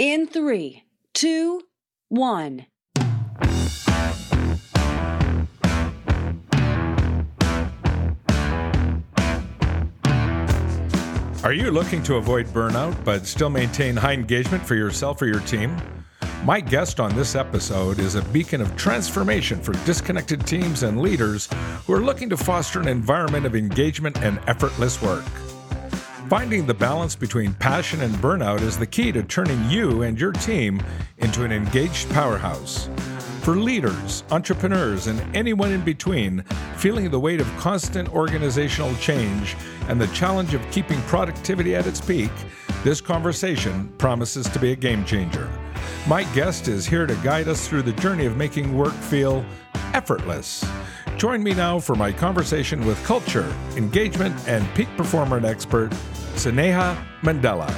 In three, two, one. Are you looking to avoid burnout but still maintain high engagement for yourself or your team? My guest on this episode is a beacon of transformation for disconnected teams and leaders who are looking to foster an environment of engagement and effortless work. Finding the balance between passion and burnout is the key to turning you and your team into an engaged powerhouse. For leaders, entrepreneurs, and anyone in between, feeling the weight of constant organizational change and the challenge of keeping productivity at its peak, this conversation promises to be a game changer. My guest is here to guide us through the journey of making work feel effortless. Join me now for my conversation with culture, engagement, and peak performance expert, Sneha Mandala.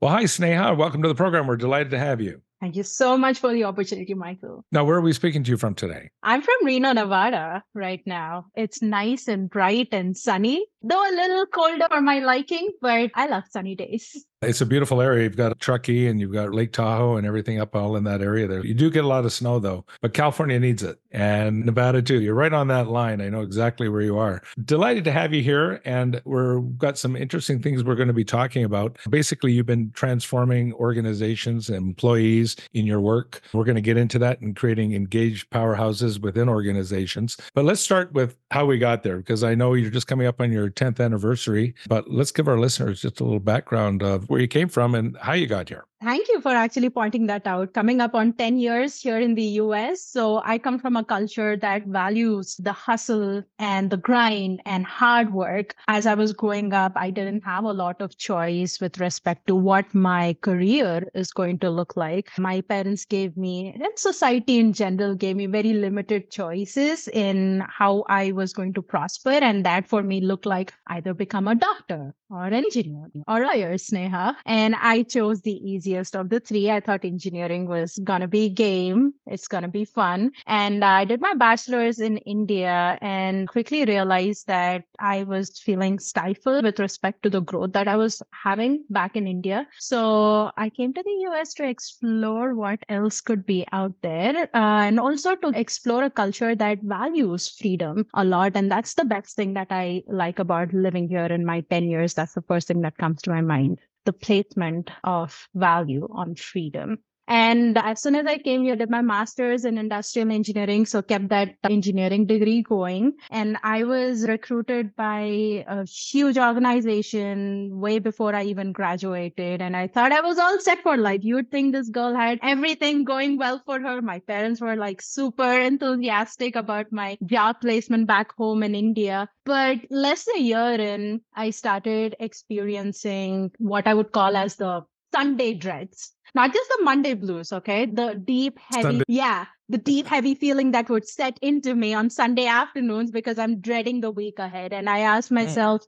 Well, hi, Sneha. Welcome to the program. We're delighted to have you. Thank you so much for the opportunity, Michael. Now, where are we speaking to you from today? I'm from Reno, Nevada right now. It's nice and bright and sunny, though a little colder for my liking, but I love sunny days. It's a beautiful area. You've got Truckee and you've got Lake Tahoe and everything up all in that area there. You do get a lot of snow though, but California needs it and Nevada too. You're right on that line. I know exactly where you are. Delighted to have you here. And we've got some interesting things we're going to be talking about. Basically, you've been transforming organizations and employees in your work. We're going to get into that and creating engaged powerhouses within organizations. But let's start with how we got there because I know you're just coming up on your 10th anniversary. But let's give our listeners just a little background of where you came from and how you got here. Thank you for actually pointing that out. Coming up on 10 years here in the US. So I come from a culture that values the hustle and the grind and hard work. As I was growing up, I didn't have a lot of choice with respect to what my career is going to look like. My parents gave me, and society in general gave me very limited choices in how I was going to prosper. And that for me looked like either become a doctor or engineering or a lawyer, Sneha. And I chose the easiest of the three. I thought engineering was going to be game. It's going to be fun. And I did my bachelor's in India and quickly realized that I was feeling stifled with respect to the growth that I was having back in India. So I came to the US to explore what else could be out there uh, and also to explore a culture that values freedom a lot. And that's the best thing that I like about living here in my 10 years that's the first thing that comes to my mind the placement of value on freedom. And as soon as I came here, did my master's in industrial engineering. So kept that engineering degree going. And I was recruited by a huge organization way before I even graduated. And I thought I was all set for life. You'd think this girl had everything going well for her. My parents were like super enthusiastic about my job placement back home in India. But less than a year in, I started experiencing what I would call as the Sunday dreads not just the Monday blues, okay? The deep, heavy, Sunday. yeah, the deep, heavy feeling that would set into me on Sunday afternoons because I'm dreading the week ahead. And I asked myself,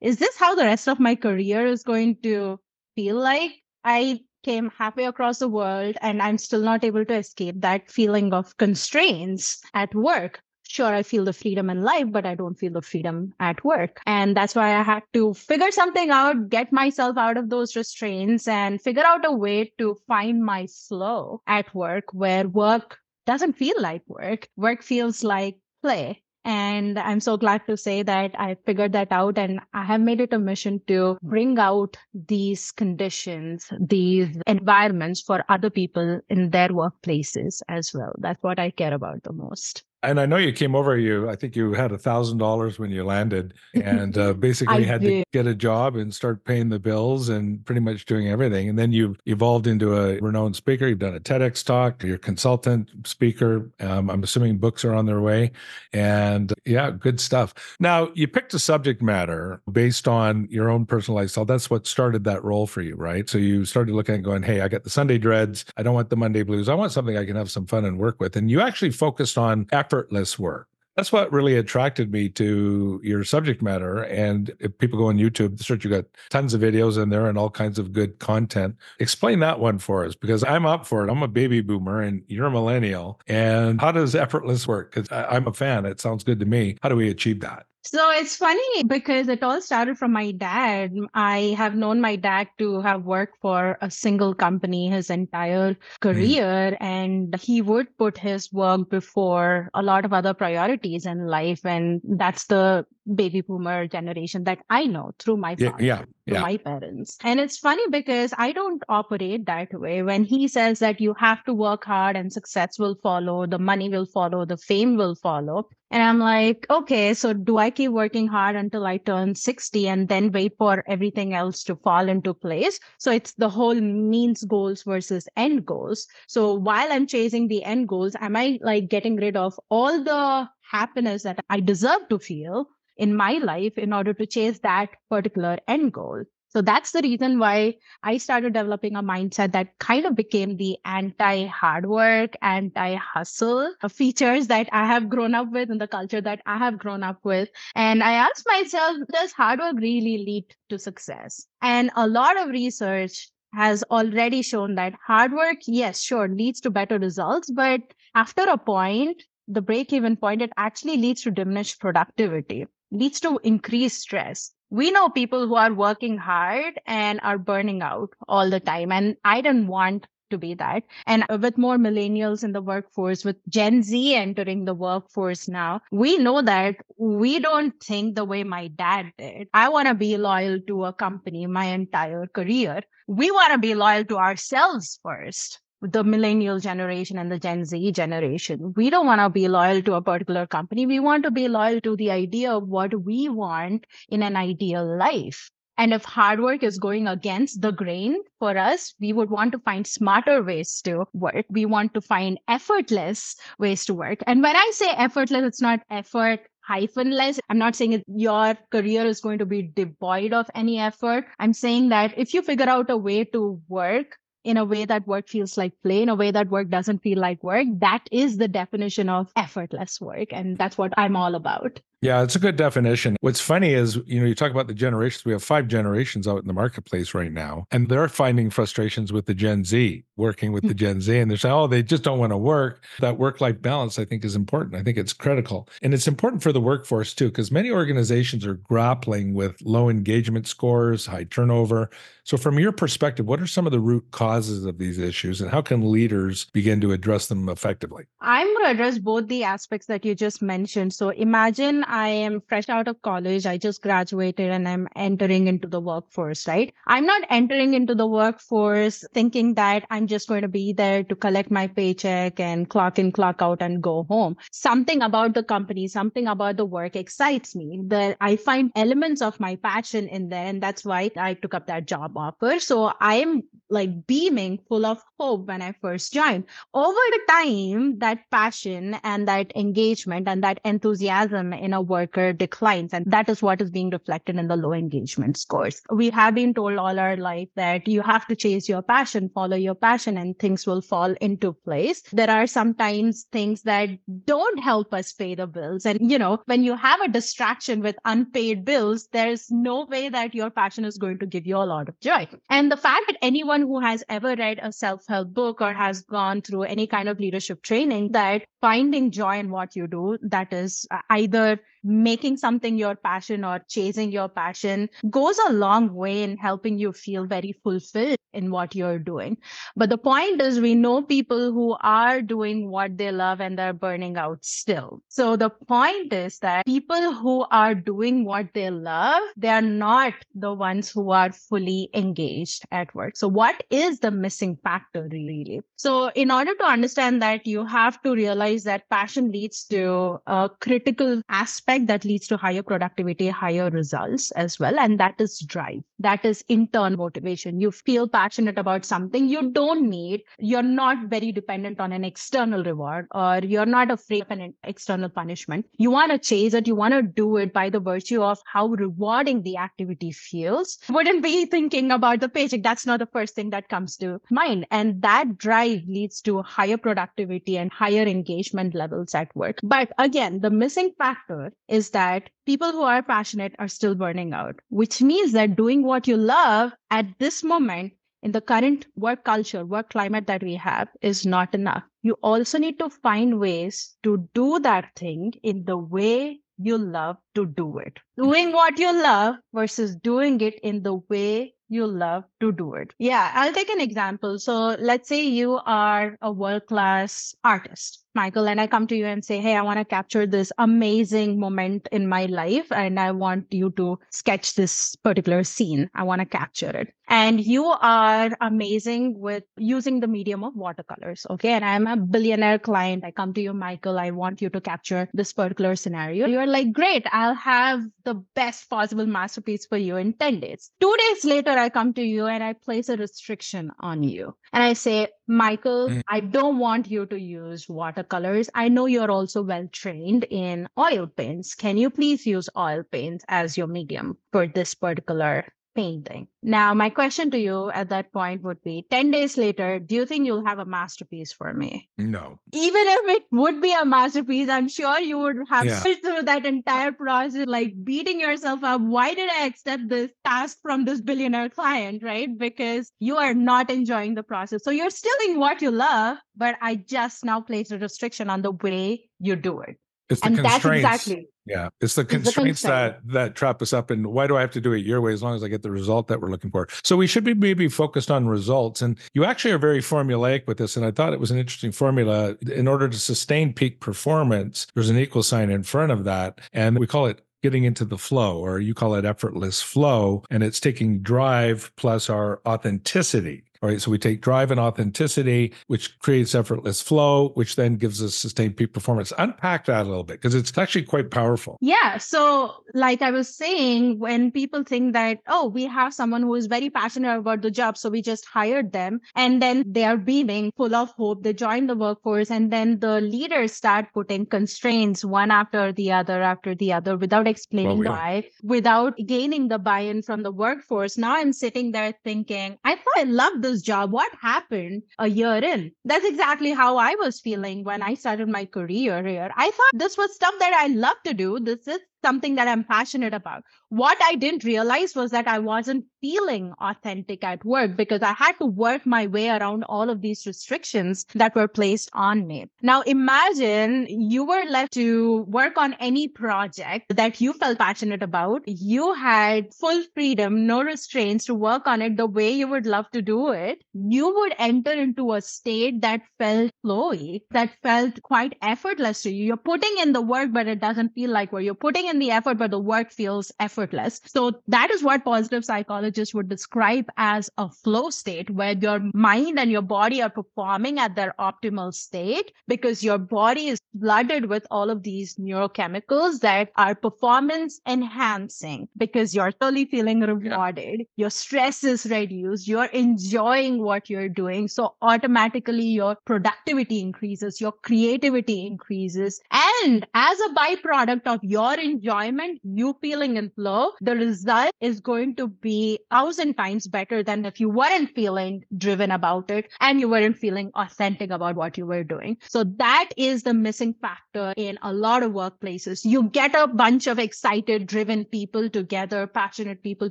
is this how the rest of my career is going to feel like? I came halfway across the world and I'm still not able to escape that feeling of constraints at work sure i feel the freedom in life but i don't feel the freedom at work. And that's why i had to figure something out get myself out of those restraints and figure out a way to find my flow at work where work doesn't feel like work. Work feels like play. And I'm so glad to say that I figured that out and I have made it a mission to bring out these conditions, these environments for other people in their workplaces as well. That's what I care about the most and I know you came over. You, I think you had a thousand dollars when you landed, and uh, basically had did. to get a job and start paying the bills and pretty much doing everything. And then you evolved into a renowned speaker. You've done a TEDx talk. You're a consultant speaker. Um, I'm assuming books are on their way, and yeah, good stuff. Now you picked a subject matter based on your own personal lifestyle. That's what started that role for you, right? So you started looking at going, "Hey, I got the Sunday dreads. I don't want the Monday blues. I want something I can have some fun and work with." And you actually focused on effortless work. That's what really attracted me to your subject matter. And if people go on YouTube, search, you got tons of videos in there and all kinds of good content. Explain that one for us because I'm up for it. I'm a baby boomer and you're a millennial. And how does effortless work? Because I'm a fan. It sounds good to me. How do we achieve that? So it's funny because it all started from my dad. I have known my dad to have worked for a single company his entire career, mm. and he would put his work before a lot of other priorities in life. And that's the baby boomer generation that I know through my father, yeah, yeah, my parents. And it's funny because I don't operate that way. When he says that you have to work hard and success will follow, the money will follow, the fame will follow. And I'm like, okay, so do I keep working hard until I turn 60 and then wait for everything else to fall into place? So it's the whole means goals versus end goals. So while I'm chasing the end goals, am I like getting rid of all the happiness that I deserve to feel in my life in order to chase that particular end goal. So that's the reason why I started developing a mindset that kind of became the anti hard work, anti hustle features that I have grown up with and the culture that I have grown up with. And I asked myself, does hard work really lead to success? And a lot of research has already shown that hard work, yes, sure, leads to better results. But after a point, the break even point, it actually leads to diminished productivity leads to increased stress. We know people who are working hard and are burning out all the time. And I didn't want to be that. And with more millennials in the workforce, with Gen Z entering the workforce now, we know that we don't think the way my dad did. I want to be loyal to a company my entire career. We want to be loyal to ourselves first the millennial generation and the Gen Z generation. We don't want to be loyal to a particular company. We want to be loyal to the idea of what we want in an ideal life. And if hard work is going against the grain for us, we would want to find smarter ways to work. We want to find effortless ways to work. And when I say effortless, it's not effort hyphenless. I'm not saying your career is going to be devoid of any effort. I'm saying that if you figure out a way to work in a way that work feels like play, in a way that work doesn't feel like work. That is the definition of effortless work. And that's what I'm all about. Yeah, it's a good definition. What's funny is, you know, you talk about the generations. We have five generations out in the marketplace right now, and they're finding frustrations with the Gen Z, working with the hmm. Gen Z, and they're saying, oh, they just don't want to work. That work life balance, I think, is important. I think it's critical. And it's important for the workforce too, because many organizations are grappling with low engagement scores, high turnover. So, from your perspective, what are some of the root causes of these issues, and how can leaders begin to address them effectively? I'm going to address both the aspects that you just mentioned. So, imagine I am fresh out of college. I just graduated and I'm entering into the workforce, right? I'm not entering into the workforce thinking that I'm just going to be there to collect my paycheck and clock in, clock out and go home. Something about the company, something about the work excites me that I find elements of my passion in there. And that's why I took up that job offer. So I am like beaming full of hope when I first joined. Over the time, that passion and that engagement and that enthusiasm in a worker declines. And that is what is being reflected in the low engagement scores. We have been told all our life that you have to chase your passion, follow your passion, and things will fall into place. There are sometimes things that don't help us pay the bills. And, you know, when you have a distraction with unpaid bills, there's no way that your passion is going to give you a lot of joy. And the fact that anyone who has ever read a self help book or has gone through any kind of leadership training, that finding joy in what you do, that is uh, either making something your passion or chasing your passion goes a long way in helping you feel very fulfilled in what you're doing. But the point is, we know people who are doing what they love and they're burning out still. So the point is that people who are doing what they love, they're not the ones who are fully engaged at work. So what is the missing factor really? So in order to understand that, you have to realize that passion leads to a critical aspect that leads to higher productivity, higher results as well. And that is drive. That is internal motivation. You feel passionate about something you don't need. You're not very dependent on an external reward or you're not afraid of an external punishment. You want to chase it. You want to do it by the virtue of how rewarding the activity feels. Wouldn't be thinking about the paycheck. That's not the first thing that comes to mind. And that drive leads to higher productivity and higher engagement levels at work. But again, the missing factor is that people who are passionate are still burning out, which means that doing what you love at this moment in the current work culture, work climate that we have is not enough. You also need to find ways to do that thing in the way you love to do it. Doing what you love versus doing it in the way you love to do it. Yeah, I'll take an example. So let's say you are a world class artist, Michael, and I come to you and say, Hey, I want to capture this amazing moment in my life, and I want you to sketch this particular scene. I want to capture it. And you are amazing with using the medium of watercolors. Okay. And I'm a billionaire client. I come to you, Michael. I want you to capture this particular scenario. You're like, Great, I'll have the best possible masterpiece for you in 10 days. Two days later, I come to you and I place a restriction on you. And I say, Michael, mm. I don't want you to use watercolors. I know you're also well trained in oil paints. Can you please use oil paints as your medium for this particular painting. Now, my question to you at that point would be 10 days later, do you think you'll have a masterpiece for me? No. Even if it would be a masterpiece, I'm sure you would have yeah. through that entire process, like beating yourself up. Why did I accept this task from this billionaire client, right? Because you are not enjoying the process. So you're still doing what you love, but I just now place a restriction on the way you do it. It's the and constraints. Exactly yeah, it's the constraints the that that trap us up. And why do I have to do it your way as long as I get the result that we're looking for? So we should be maybe focused on results. And you actually are very formulaic with this. And I thought it was an interesting formula. In order to sustain peak performance, there's an equal sign in front of that, and we call it getting into the flow, or you call it effortless flow. And it's taking drive plus our authenticity. All right. So we take drive and authenticity, which creates effortless flow, which then gives us sustained peak performance. Unpack that a little bit because it's actually quite powerful. Yeah. So, like I was saying, when people think that, oh, we have someone who is very passionate about the job, so we just hired them, and then they are beaming, full of hope, they join the workforce, and then the leaders start putting constraints one after the other after the other without explaining well, why, without gaining the buy in from the workforce. Now I'm sitting there thinking, I thought I loved this job? What happened a year in? That's exactly how I was feeling when I started my career here. I thought this was stuff that I love to do. This is something that I'm passionate about. What I didn't realize was that I wasn't feeling authentic at work because I had to work my way around all of these restrictions that were placed on me. Now imagine you were left to work on any project that you felt passionate about. You had full freedom, no restraints to work on it the way you would love to do it. You would enter into a state that felt flowy, that felt quite effortless to you. You're putting in the work, but it doesn't feel like where you're putting in the effort, but the work feels effortless. So that is what positive psychologists would describe as a flow state where your mind and your body are performing at their optimal state because your body is flooded with all of these neurochemicals that are performance enhancing because you're totally feeling rewarded. Yeah. Your stress is reduced. You're enjoying what you're doing. So automatically your productivity increases, your creativity increases. And as a byproduct of your enjoyment, you feeling in flow, the result is going to be a thousand times better than if you weren't feeling driven about it and you weren't feeling authentic about what you were doing. So that is the missing factor in a lot of workplaces. You get a bunch of excited, driven people together, passionate people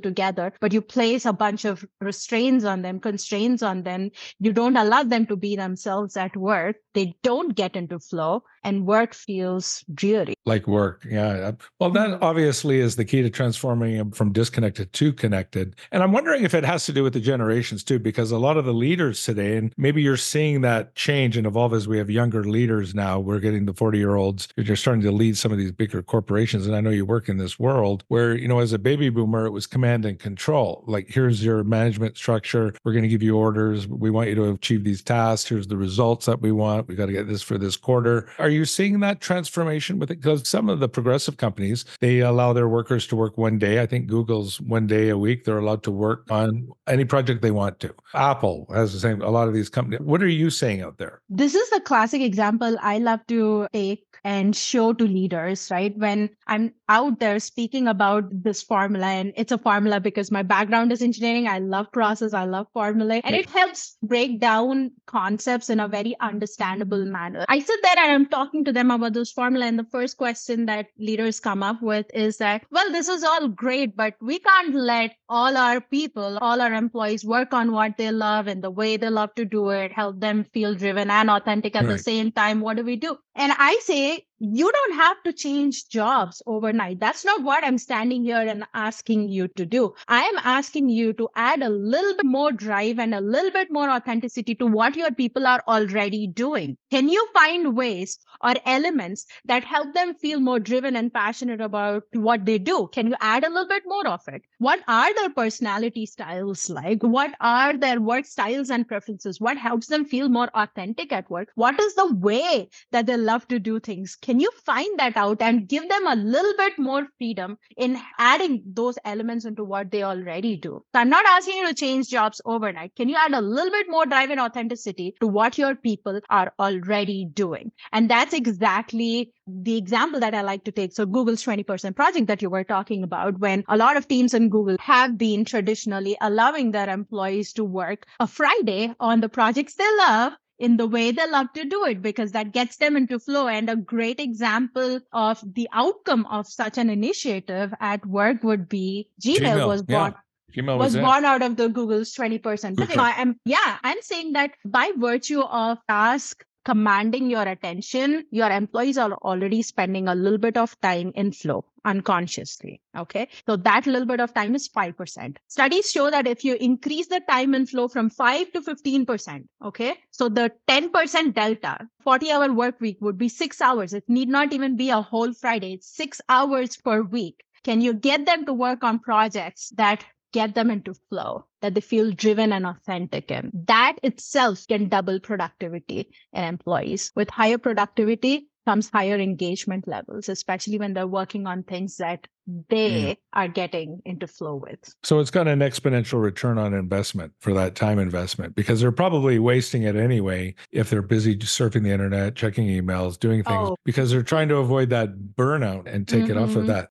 together, but you place a bunch of restraints on them, constraints on them. You don't allow them to be themselves at work. They don't get into flow and work feels dreary. Like work. Yeah. Well, that mm-hmm. obviously is the key to transforming them from disconnected to connected. And I'm wondering if it has to do with the generations too, because a lot of the leaders today, and maybe you're seeing that change and evolve as we have younger leaders now. We're getting the 40 year olds, you're starting to lead some of these bigger corporations. And I know you work in this world where, you know, as a baby boomer, it was command and control. Like, here's your management structure. We're going to give you orders. We want you to achieve these tasks. Here's the results that we want. We got to get this for this quarter. Are you seeing that transformation with it? Because some of the progressive companies, they allow their workers to work one day. I think Google's one day a week. They're allowed to work on any project they want to. Apple has the same, a lot of these companies. What are you saying out there? This is the classic example I love to take and show to leaders, right? When I'm out there speaking about this formula, and it's a formula because my background is engineering, I love process, I love formula, and it helps break down concepts in a very understandable manner. I sit there and I'm talking to them about this formula, and the first question that leaders come up with is that, well, this is all great, but we can't let all our people, all our employees work on what they love and the way they love to do it, help them feel driven and authentic at right. the same time. What do we do? And I say, you don't have to change jobs overnight. That's not what I'm standing here and asking you to do. I am asking you to add a little bit more drive and a little bit more authenticity to what your people are already doing. Can you find ways or elements that help them feel more driven and passionate about what they do? Can you add a little bit more of it? What are their personality styles like? What are their work styles and preferences? What helps them feel more authentic at work? What is the way that they love to do things? Can you find that out and give them a little bit more freedom in adding those elements into what they already do? So I'm not asking you to change jobs overnight. Can you add a little bit more drive and authenticity to what your people are already doing? And that's exactly the example that I like to take. So Google's 20% project that you were talking about, when a lot of teams in Google have been traditionally allowing their employees to work a Friday on the projects they love in the way they love to do it because that gets them into flow. And a great example of the outcome of such an initiative at work would be Gmail, Gmail was born. Yeah. Gmail was, was born out of the Google's 20%. Okay. I'm, yeah, I'm saying that by virtue of task commanding your attention, your employees are already spending a little bit of time in flow unconsciously. Okay. So that little bit of time is 5%. Studies show that if you increase the time in flow from 5 to 15%, okay. So the 10% delta, 40 hour work week would be six hours. It need not even be a whole Friday. It's six hours per week. Can you get them to work on projects that get them into flow that they feel driven and authentic in. That itself can double productivity in employees. With higher productivity comes higher engagement levels, especially when they're working on things that they mm. are getting into flow with. So it's got an exponential return on investment for that time investment because they're probably wasting it anyway if they're busy surfing the internet, checking emails, doing things oh. because they're trying to avoid that burnout and take mm-hmm. it off of mm-hmm.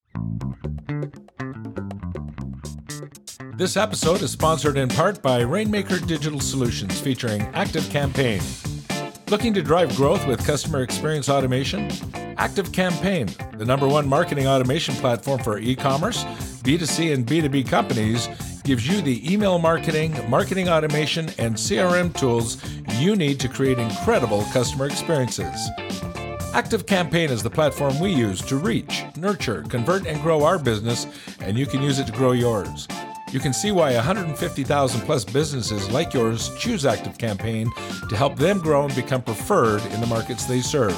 that. This episode is sponsored in part by Rainmaker Digital Solutions featuring Active Campaign. Looking to drive growth with customer experience automation? Active Campaign, the number one marketing automation platform for e commerce, B2C, and B2B companies, gives you the email marketing, marketing automation, and CRM tools you need to create incredible customer experiences. Active Campaign is the platform we use to reach, nurture, convert, and grow our business, and you can use it to grow yours. You can see why 150,000 plus businesses like yours choose Active Campaign to help them grow and become preferred in the markets they serve.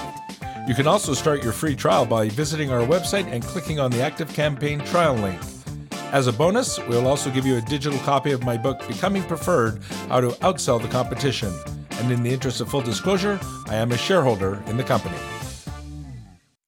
You can also start your free trial by visiting our website and clicking on the Active Campaign trial link. As a bonus, we'll also give you a digital copy of my book, Becoming Preferred How to Outsell the Competition. And in the interest of full disclosure, I am a shareholder in the company.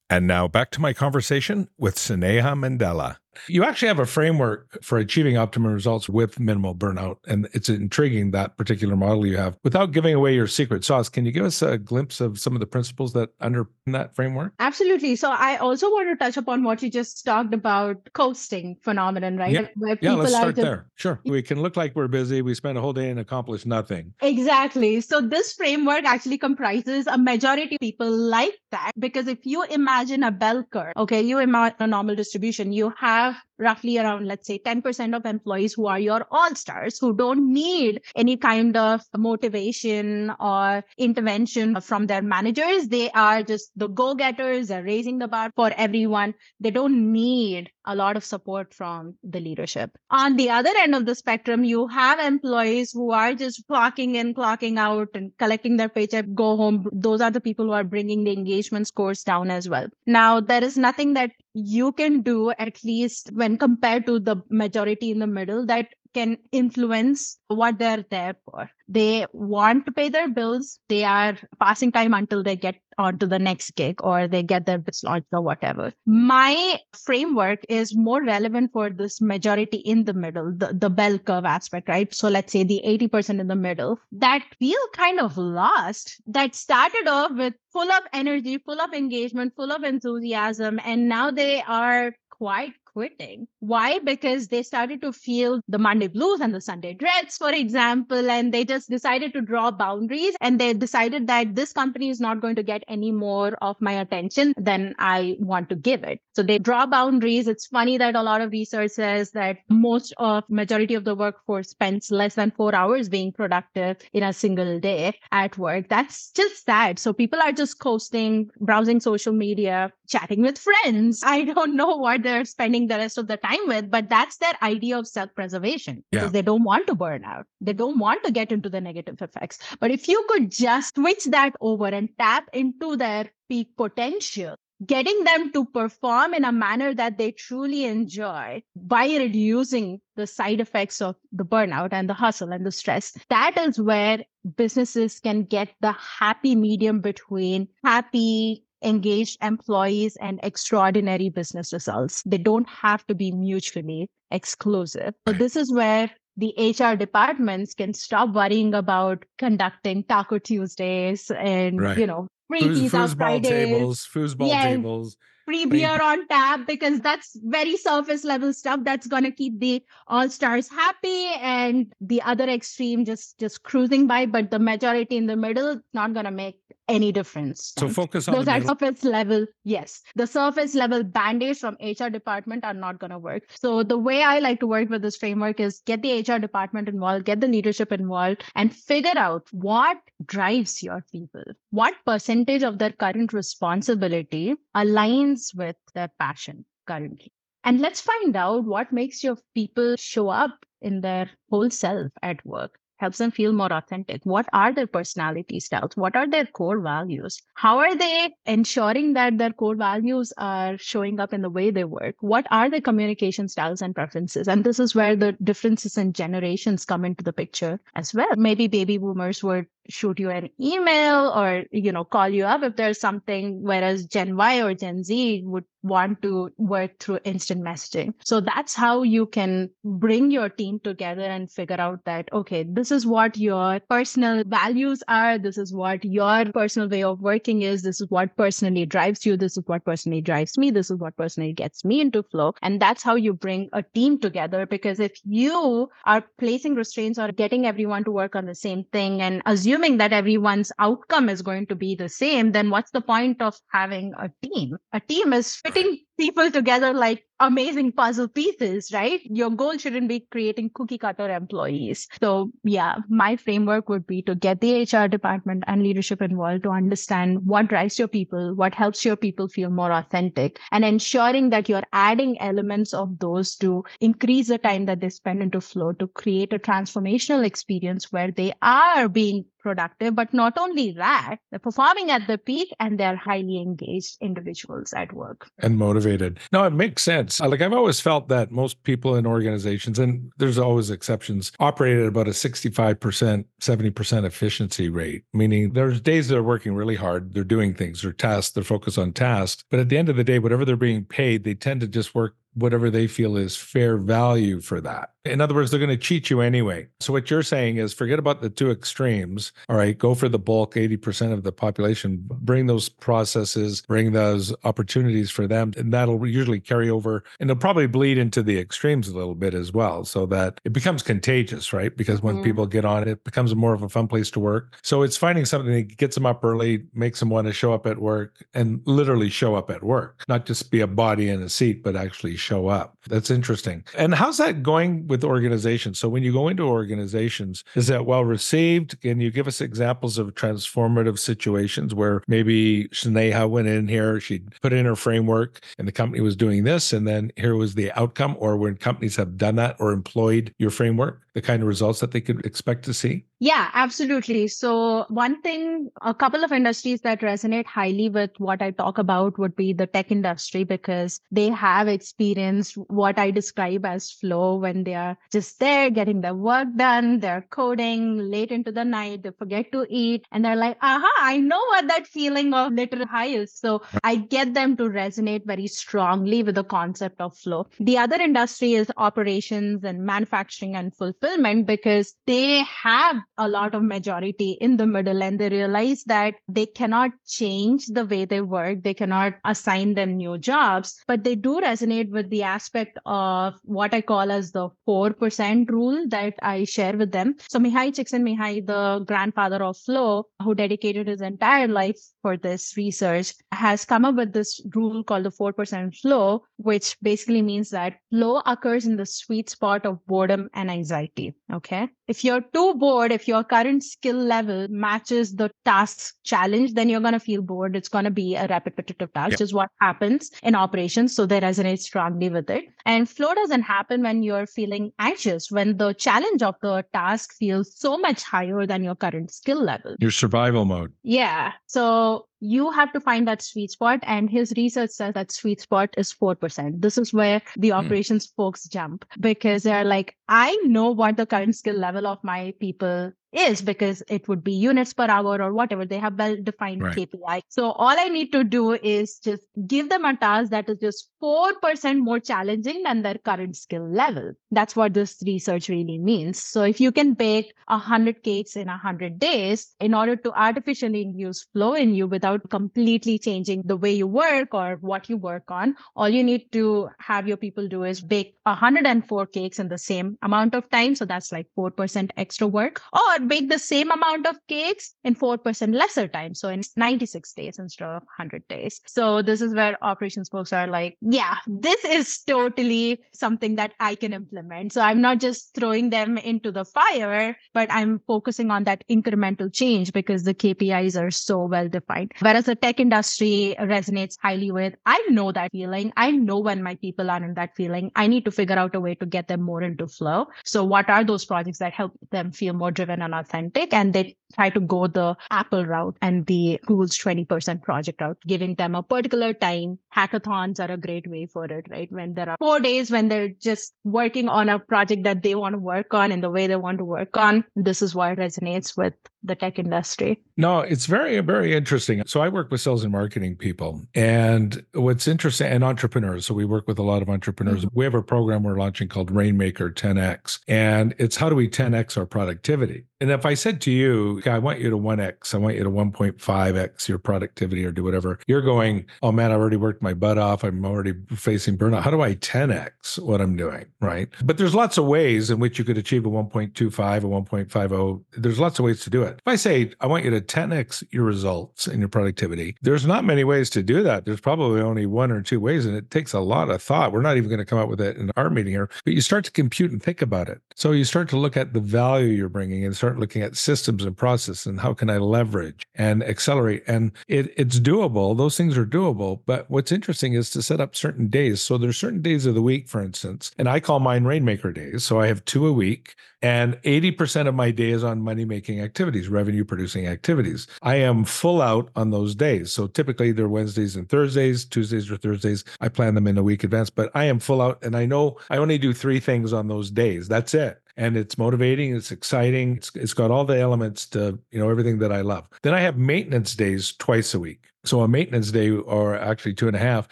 And now back to my conversation with Sneha Mandala. You actually have a framework for achieving optimum results with minimal burnout. And it's intriguing that particular model you have. Without giving away your secret sauce, can you give us a glimpse of some of the principles that underpin that framework? Absolutely. So I also want to touch upon what you just talked about coasting phenomenon, right? Yeah, Where yeah let's start just... there. Sure. We can look like we're busy. We spend a whole day and accomplish nothing. Exactly. So this framework actually comprises a majority of people like that because if you imagine a bell curve, okay, you imagine a normal distribution, you have have roughly around, let's say, 10% of employees who are your all stars who don't need any kind of motivation or intervention from their managers. They are just the go getters, they're raising the bar for everyone. They don't need a lot of support from the leadership. On the other end of the spectrum, you have employees who are just clocking in, clocking out, and collecting their paycheck, go home. Those are the people who are bringing the engagement scores down as well. Now, there is nothing that you can do, at least when compared to the majority in the middle, that can influence what they're there for. They want to pay their bills. They are passing time until they get on to the next gig or they get their business launched or whatever. My framework is more relevant for this majority in the middle, the, the bell curve aspect, right? So let's say the 80% in the middle that feel kind of lost, that started off with full of energy, full of engagement, full of enthusiasm, and now they are quite quitting. Why? Because they started to feel the Monday blues and the Sunday dreads, for example, and they just decided to draw boundaries and they decided that this company is not going to get any more of my attention than I want to give it. So they draw boundaries. It's funny that a lot of research says that most of majority of the workforce spends less than four hours being productive in a single day at work. That's just sad. So people are just coasting, browsing social media, chatting with friends. I don't know what they're spending the rest of the time with, but that's their idea of self preservation Yeah. because they don't want to burn out. They don't want to get into the negative effects. But if you could just switch that over and tap into their peak potential, getting them to perform in a manner that they truly enjoy by reducing the side effects of the burnout and the hustle and the stress, that is where businesses can get the happy medium between happy, engaged employees and extraordinary business results. They don't have to be mutually exclusive. So, this is where the HR departments can stop worrying about conducting Taco Tuesdays and, Right. you know, free Foos- foosball Fridays, tables, foosball Yes. tables. Free beer on tap because that's very surface level stuff that's going to keep the all stars happy and the other extreme just just cruising by but the majority in the middle not going to make any difference. So focus on those the are middle. surface level yes. The surface level band-aids from hr department are not going to work. So the way i like to work with this framework is get the hr department involved get the leadership involved and figure out what drives your people. What percentage of their current responsibility aligns with their passion currently and let's find out what makes your people show up in their whole self at work helps them feel more authentic. What are their personality styles? What are their core values? How are they ensuring that their core values are showing up in the way they work? What are their communication styles and preferences? And this is where the differences in generations come into the picture as well. Maybe baby boomers would shoot you an email or you know call you up if there's something whereas gen y or gen z would want to work through instant messaging. So that's how you can bring your team together and figure out that okay this is what your personal values are this is what your personal way of working is this is what personally drives you this is what personally drives me this is what personally gets me into flow. And that's how you bring a team together because if you are placing restraints or getting everyone to work on the same thing and assuming that everyone's outcome is going to be the same then what's the point of having a team? A team is fitting people together like amazing puzzle pieces, right? Your goal shouldn't be creating cookie cutter employees. So, yeah, my framework would be to get the HR department and leadership involved to understand what drives your people, what helps your people feel more authentic, and ensuring that you're adding elements of those to increase the time that they spend into flow to create a transformational experience where they are being productive, but not only that, they're performing at the peak and they're highly engaged individuals at work. and motivated. No, it makes sense. Like I've always felt that most people in organizations, and there's always exceptions, operate at about a 65%, 70% efficiency rate, meaning there's days they're working really hard, they're doing things, they're tasks, they're focused on tasks. But at the end of the day, whatever they're being paid, they tend to just work whatever they feel is fair value for that. In other words, they're going to cheat you anyway. So what you're saying is forget about the two extremes. All right, go for the bulk 80% of the population, bring those processes, bring those opportunities for them, and that'll usually carry over and it'll probably bleed into the extremes a little bit as well so that it becomes contagious, right? Because when Mhm. people get on it becomes more of a fun place to work. So it's finding something that gets them up early, makes them want to show up at work and literally show up at work, not just be a body in a seat, but actually show up. That's interesting. And how's that going with organizations? So when you go into organizations, is that well received? Can you give us examples of transformative situations where maybe Sneha went in here, she put in her framework and the company was doing this, and then here was the outcome, or when companies have done that or employed your framework, the kind of results that they could expect to see? Yeah, absolutely. So, one thing, a couple of industries that resonate highly with what I talk about would be the tech industry because they have experienced what I describe as flow when they are just there getting their work done, they're coding late into the night, they forget to eat, and they're like, aha, I know what that feeling of literal high is. So, I get them to resonate very strongly with the concept of flow. The other industry is operations and manufacturing and fulfillment because they have a lot of majority in the middle and they realize that they cannot change the way they work. They cannot assign them new jobs, but they do resonate with the aspect of what I call as the 4% rule that I share with them. So Mihai Csikszentmihalyi, the grandfather of flow, who dedicated his entire life for this research, has come up with this rule called the 4% flow, which basically means that flow occurs in the sweet spot of boredom and anxiety. Okay. If you're too bored, if your current skill level matches the task challenge, then you're going to feel bored. It's going to be a repetitive task, which is what happens in operations. So they resonate strongly with it. And flow doesn't happen when you're feeling anxious, when the challenge of the task feels so much higher than your current skill level. Your survival mode. Yeah. So you have to find that sweet spot. And his research says that sweet spot is 4%. This is where the hmm. operations mm. folks jump because they're like, I know what the current skill level of my people is because it would be units per hour or whatever. They have well defined right. KPI. So all I need to do is just give them a task that is just 4% more challenging than their current skill level. That's what this research really means. So if you can bake 100 cakes in 100 days in order to artificially induce flow in you without completely changing the way you work or what you work on, all you need to have your people do is bake 104 cakes in the same amount of time. So that's like 4% extra work. Or bake the same amount of cakes in 4% lesser time. So in 96 days instead of 100 days. So this is where operations folks are like, yeah, this is totally something that I can implement. So I'm not just throwing them into the fire, but I'm focusing on that incremental change because the KPIs are so well defined. Whereas the tech industry resonates highly with, I know that feeling. I know when my people are in that feeling. I need to figure out a way to get them more into flow. So what are those projects that help them feel more driven and authentic and they try to go the Apple route and the Google's 20% project route, giving them a particular time. Hackathons are a great way for it, right? When there are four days when they're just working on a project that they want to work on and the way they want to work on, this is why it resonates with the tech industry. No, it's very, very interesting. So I work with sales and marketing people. And what's interesting, and entrepreneurs. So we work with a lot of entrepreneurs. Mm-hmm. We have a program we're launching called Rainmaker 10X. And it's how do we 10X our productivity? And if I said to you, I want you to 1x, I want you to 1.5x your productivity or do whatever, you're going, oh man, I've already worked my butt off. I'm already facing burnout. How do I 10x what I'm doing? Right. But there's lots of ways in which you could achieve a 1.25, a 1.50. There's lots of ways to do it. If I say, I want you to 10x your results and your productivity, there's not many ways to do that. There's probably only one or two ways, and it takes a lot of thought. We're not even going to come up with it in our meeting here, but you start to compute and think about it. So you start to look at the value you're bringing and start looking at systems and process and how can I leverage and accelerate. And it, it's doable. Those things are doable. But what's interesting is to set up certain days. So there's certain days of the week, for instance, and I call mine Rainmaker days. So I have two a week. And 80% of my day is on money making activities, revenue producing activities. I am full out on those days. So typically they're Wednesdays and Thursdays, Tuesdays or Thursdays. I plan them in a week advance, but I am full out and I know I only do three things on those days. That's it and it's motivating it's exciting it's, it's got all the elements to you know everything that i love then i have maintenance days twice a week so a maintenance day, or actually two and a half,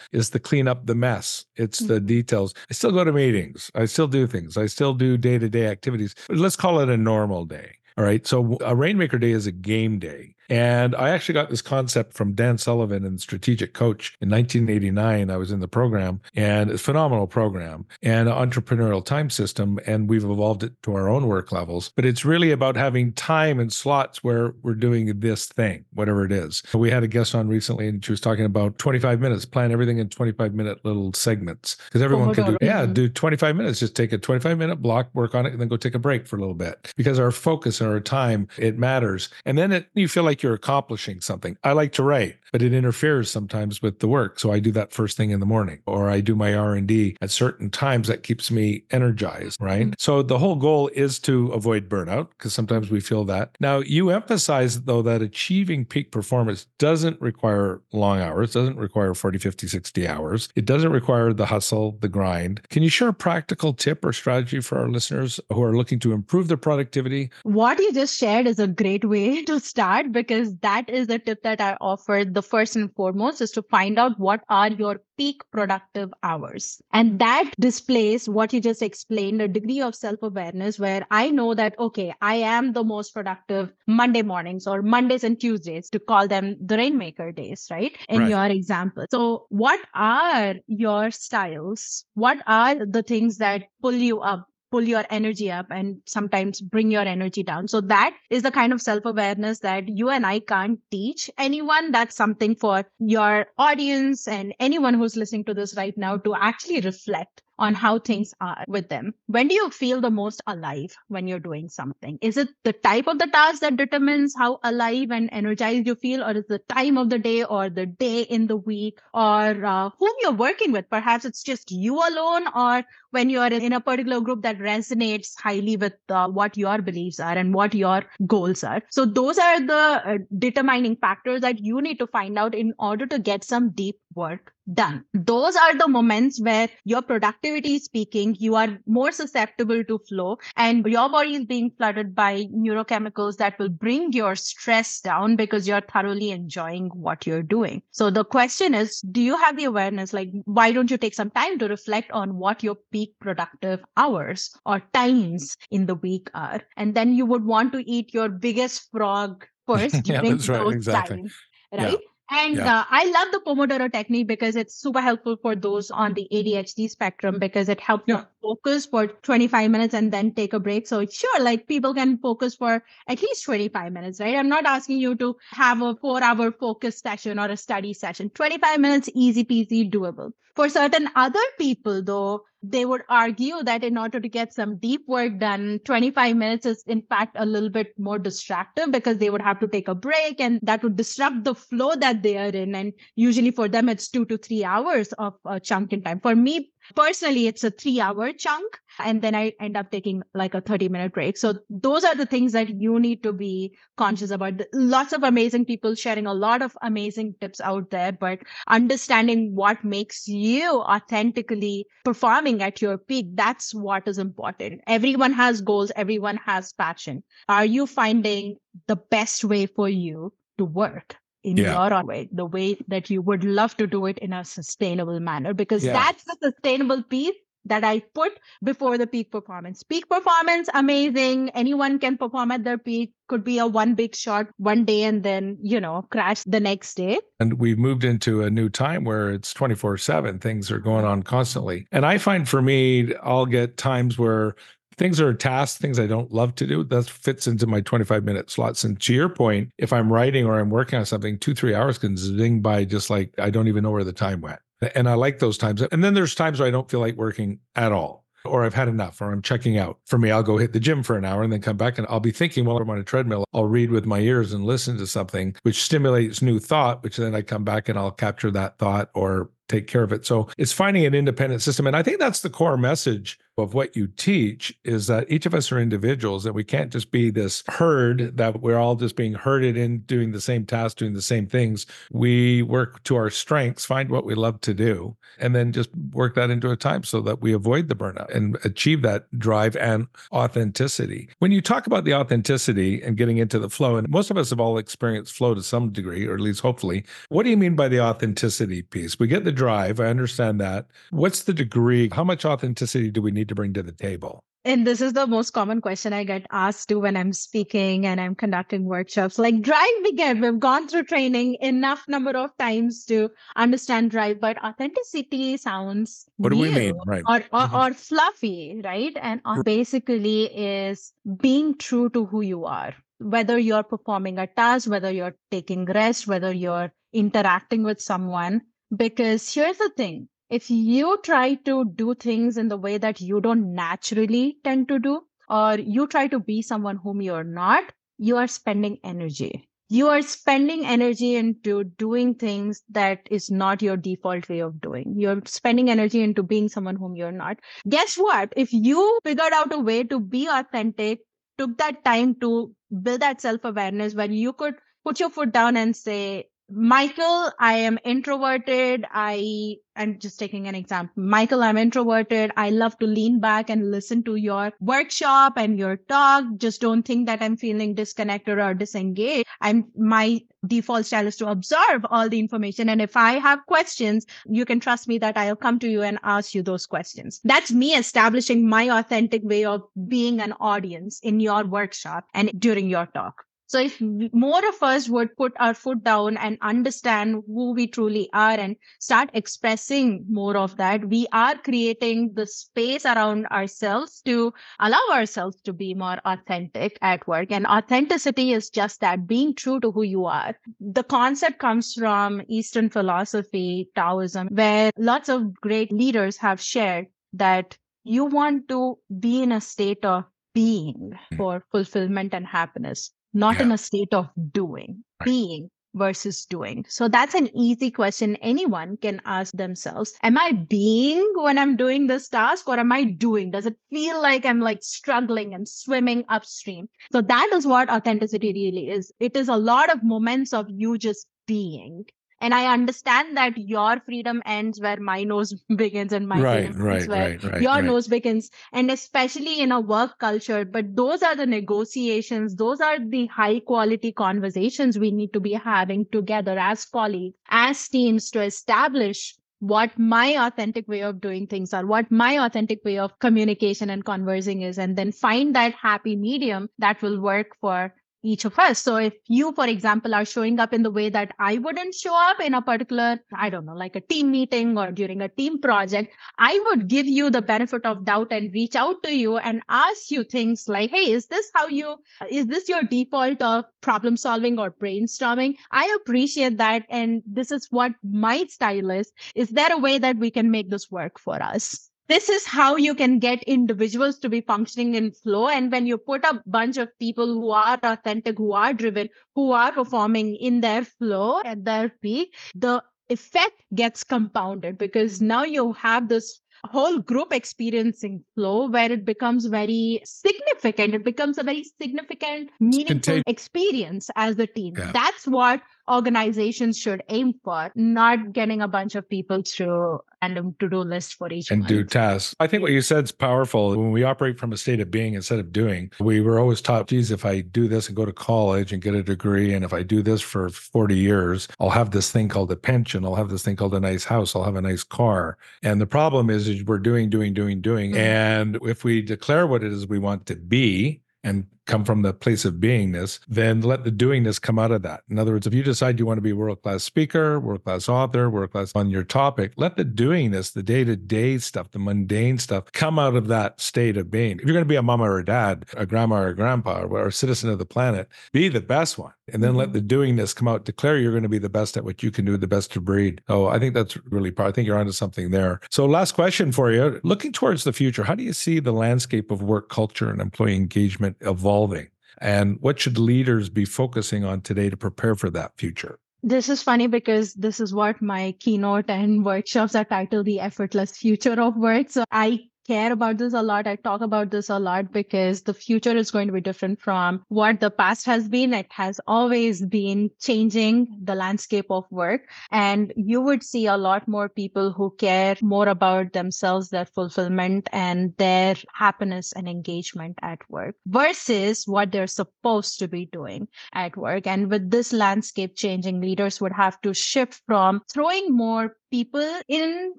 is to clean up the mess. It's the mm-hmm. details. I still go to meetings. I still do things. I still do day to day activities. But let's call it a normal day. All right. So a Rainmaker Day is a game day. And I actually got this concept from Dan Sullivan and Strategic Coach in 1989. I was in the program and it's a phenomenal program and entrepreneurial time system. And we've evolved it to our own work levels. But it's really about having time and slots where we're doing this thing, whatever it is. We had a guest on recently and she was talking about 25 minutes, plan everything in 25 minute little segments because oh everyone oh can God. do, yeah, mm-hmm. do 25 minutes. Just take a 25 minute block, work on it, and then go take a break for a little bit because our focus and our time, it matters. And then it, you feel like like you're accomplishing something. I like to write, but it interferes sometimes with the work. So I do that first thing in the morning or I do my R&D at certain times that keeps me energized, right? Mm-hmm. So the whole goal is to avoid burnout because sometimes we feel that. Now, you emphasize though that achieving peak performance doesn't require long hours, doesn't require 40, 50, 60 hours. It doesn't require the hustle, the grind. Can you share a practical tip or strategy for our listeners who are looking to improve their productivity? What you just shared is a great way to start because because that is the tip that I offer. The first and foremost is to find out what are your peak productive hours. And that displays what you just explained a degree of self awareness where I know that, okay, I am the most productive Monday mornings or Mondays and Tuesdays to call them the rainmaker days, right? In Right. your example. So, what are your styles? What are the things that pull you up? Pull your energy up and sometimes bring your energy down. So that is the kind of self awareness that you and I can't teach anyone. That's something for your audience and anyone who's listening to this right now to actually reflect on how things are with them. When do you feel the most alive when you're doing something? Is it the type of the task that determines how alive and energized you feel, or is the time of the day, or the day in the week, or uh, whom you're working with? Perhaps it's just you alone, or when you're in a particular group that resonates highly with uh, what your beliefs are and what your goals are. So, those are the uh, determining factors that you need to find out in order to get some deep work done. Those are the moments where your productivity is peaking, you are more susceptible to flow, and your body is being flooded by neurochemicals that will bring your stress down because you're thoroughly enjoying what you're doing. So the question is do you have the awareness? Like, why don't you take some time to reflect on what your peak productive hours or times in the week are? And then you would want to eat your biggest frog first Yeah, during that's right, those exactly. times. Yeah. And Yeah. uh, I love the Pomodoro technique because it's super helpful for those on the ADHD spectrum because it helps Yeah. focus for 25 minutes and then take a break. So it's sure, like people can focus for at least 25 minutes, right? I'm not asking you to have a four hour focus session or a study session. 25 minutes, easy peasy, doable. For certain other people, though, they would argue that in order to get some deep work done, 25 minutes is in fact a little bit more distractive because they would have to take a break and that would disrupt the flow that they are in. And usually for them, it's two to three hours of a chunk in time. For me, personally, it's a three hour chunk. And then I end up taking like a 30 minute break. So those are the things that you need to be conscious about. Lots of amazing people sharing a lot of amazing tips out there, but understanding what makes you authentically performing at your peak, that's what is important. Everyone has goals, everyone has passion. Are you finding the best way for you to work? In Yeah. your own way, the way that you would love to do it in a sustainable manner, because Yeah. that's the sustainable piece that I put before the peak performance. Peak performance, amazing. Anyone can perform at their peak. Could be a one big shot one day and then, you know, crash the next day. And we've moved into a new time where it's 24 7. Things are going on constantly. And I find for me, I'll get times where things are tasks, things I don't love to do. That fits into my 25 minute slots. And to your point, if I'm writing or I'm working on something, two, three hours can zing by just like I don't even know where the time went. And I like those times. And then there's times where I don't feel like working at all. Or I've had enough, or I'm checking out. For me, I'll go hit the gym for an hour and then come back and I'll be thinking while I'm on a treadmill, I'll read with my ears and listen to something which stimulates new thought, which then I come back and I'll capture that thought or take care of it. So it's finding an independent system. And I think that's the core message of what you teach is that each of us are individuals that we can't just be this herd that we're all just being herded in doing the same tasks, doing the same things. We work to our strengths, find what we love to do, and then just work that into a time so that we avoid the burnout and achieve that drive and authenticity. When you talk about the authenticity and getting into the flow, and most of us have all experienced flow to some degree, or at least hopefully, what do you mean by the authenticity piece? We get the drive, I understand that. What's the degree? How much authenticity do we need to bring to the table? And this is the most common question I get asked to when I'm speaking and I'm conducting workshops. Like drive get, we've gone through training enough number of times to understand drive, but authenticity sounds What do we mean? Right. Or, or, Mhm. or fluffy, right? And basically is being true to who you are. Whether you're performing a task, whether you're taking rest, whether you're interacting with someone. Because here's the thing if you try to do things in the way that you don't naturally tend to do, or you try to be someone whom you're not, you are spending energy. You are spending energy into doing things that is not your default way of doing. You're spending energy into being someone whom you're not. Guess what? If you figured out a way to be authentic, took that time to build that self awareness where you could put your foot down and say, Michael, I am introverted. I I'm just taking an example. Michael, I'm introverted. I love to lean back and listen to your workshop and your talk. Just don't think that I'm feeling disconnected or disengaged. I'm my default style is to absorb all the information. And if I have questions, you can trust me that I'll come to you and ask you those questions. That's me establishing my authentic way of being an audience in your workshop and during your talk. So if more of us would put our foot down and understand who we truly are and start expressing more of that, we are creating the space around ourselves to allow ourselves to be more authentic at work. And authenticity is just that being true to who you are. The concept comes from Eastern philosophy, Taoism, where lots of great leaders have shared that you want to be in a state of being hmm. for fulfillment and happiness not yeah. in a state of doing, right. being versus doing. So that's an easy question anyone can ask themselves. Am I being when I'm doing this task or am I doing? Does it feel like I'm like struggling and swimming upstream? So that is what authenticity really is. It is a lot of moments of you just being and i understand that your freedom ends where my nose begins and my right right right, right your right. nose begins and especially in a work culture but those are the negotiations those are the high quality conversations we need to be having together as colleagues as teams to establish what my authentic way of doing things are, what my authentic way of communication and conversing is, and then find that happy medium that will work for each of us. So if you, for example, are showing up in the way that I wouldn't show up in a particular, I don't know, like a team meeting or during a team project, I would give you the benefit of doubt and reach out to you and ask you things like, Hey, is this how you, is this your default of problem solving or brainstorming? I appreciate that. And this is what my style is. Is there a way that we can make this work for us? This is how you can get individuals to be functioning in flow. And when you put a bunch of people who are authentic, who are driven, who are performing in their flow at their peak, the effect gets compounded because now you have this whole group experiencing flow where it becomes very significant. It becomes a very significant, meaningful experience as a team. Yeah. That's what organizations should aim for, not getting a bunch of people through random to-do list for each and month. do tasks. I think what you said is powerful. When we operate from a state of being instead of doing, we were always taught, geez, if I do this and go to college and get a degree, and if I do this for 40 years, I'll have this thing called a pension. I'll have this thing called a nice house. I'll have a nice car. And the problem is, is we're doing, doing, doing, doing. Mm-hmm. And if we declare what it is we want to be, and come from the place of beingness, then let the doingness come out of that. In other words, if you decide you want to be world class speaker, world class author, world class on your topic, let the doingness, the day to day stuff, the mundane stuff come out of that state of being. If you're going to be a mama or a dad, a grandma or a grandpa, or a citizen of the planet, be the best one. And then mm-hmm. let the doingness come out. Declare you're going to be the best at what you can do, the best to breed. Oh, I think that's really, I think you're onto something there. So, last question for you. Looking towards the future, how do you see the landscape of work culture and employee engagement evolve? Evolving? And what should leaders be focusing on today to prepare for that future? This is funny because this is what my keynote and workshops are titled The Effortless Future of Work. So I care about this a lot. I talk about this a lot because the future is going to be different from what the past has been. It has always been changing the landscape of work. And you would see a lot more people who care more about themselves, their fulfillment and their happiness and engagement at work versus what they're supposed to be doing at work. And with this landscape changing, leaders would have to shift from throwing more people in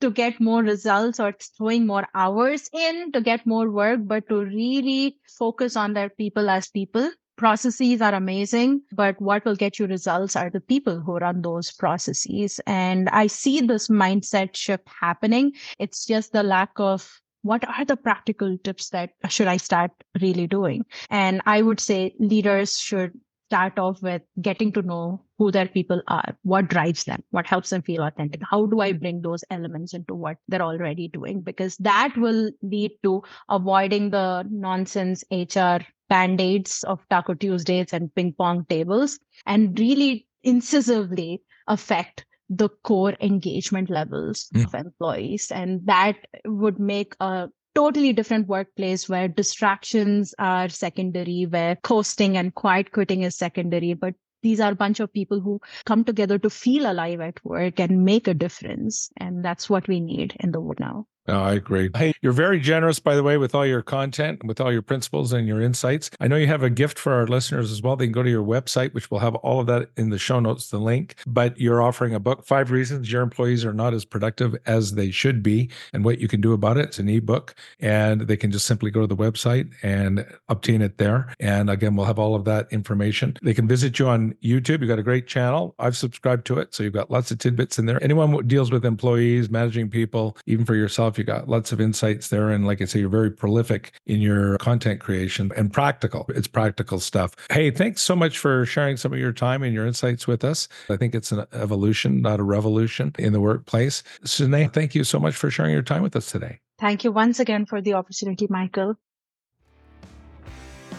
to get more results or throwing more hours in to get more work, but to really focus on their people as people. Processes are amazing, but what will get you results are the people who run those processes. And I see this mindset shift happening. It's just the lack of what are the practical tips that should I start really doing? And I would say leaders should start off with getting to know who their people are, what drives them, what helps them feel authentic. How do I bring those elements into what they're already doing? Because that will lead to avoiding the nonsense HR band aids of Taco Tuesdays and ping pong tables and really incisively affect the core engagement levels mm. of employees. And that would make a totally different workplace where distractions are secondary, where coasting and quiet quitting is secondary, but these are a bunch of people who come together to feel alive at work and make a difference. And that's what we need in the world now. Oh, I agree. Hey, you're very generous, by the way, with all your content, with all your principles and your insights. I know you have a gift for our listeners as well. They can go to your website, which will have all of that in the show notes, the link. But you're offering a book, Five Reasons Your Employees Are Not as Productive as They Should Be, and what you can do about it. It's an ebook, and they can just simply go to the website and obtain it there. And again, we'll have all of that information. They can visit you on YouTube. You've got a great channel. I've subscribed to it. So you've got lots of tidbits in there. Anyone who deals with employees, managing people, even for yourself, you got lots of insights there. And like I say, you're very prolific in your content creation and practical. It's practical stuff. Hey, thanks so much for sharing some of your time and your insights with us. I think it's an evolution, not a revolution in the workplace. Sneha, thank you so much for sharing your time with us today. Thank you once again for the opportunity, Michael.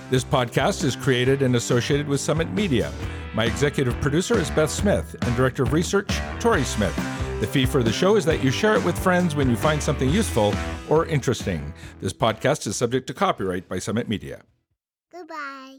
This podcast is created and associated with Summit Media. My executive producer is Beth Smith and director of research, Tori Smith. The fee for the show is that you share it with friends when you find something useful or interesting. This podcast is subject to copyright by Summit Media. Goodbye.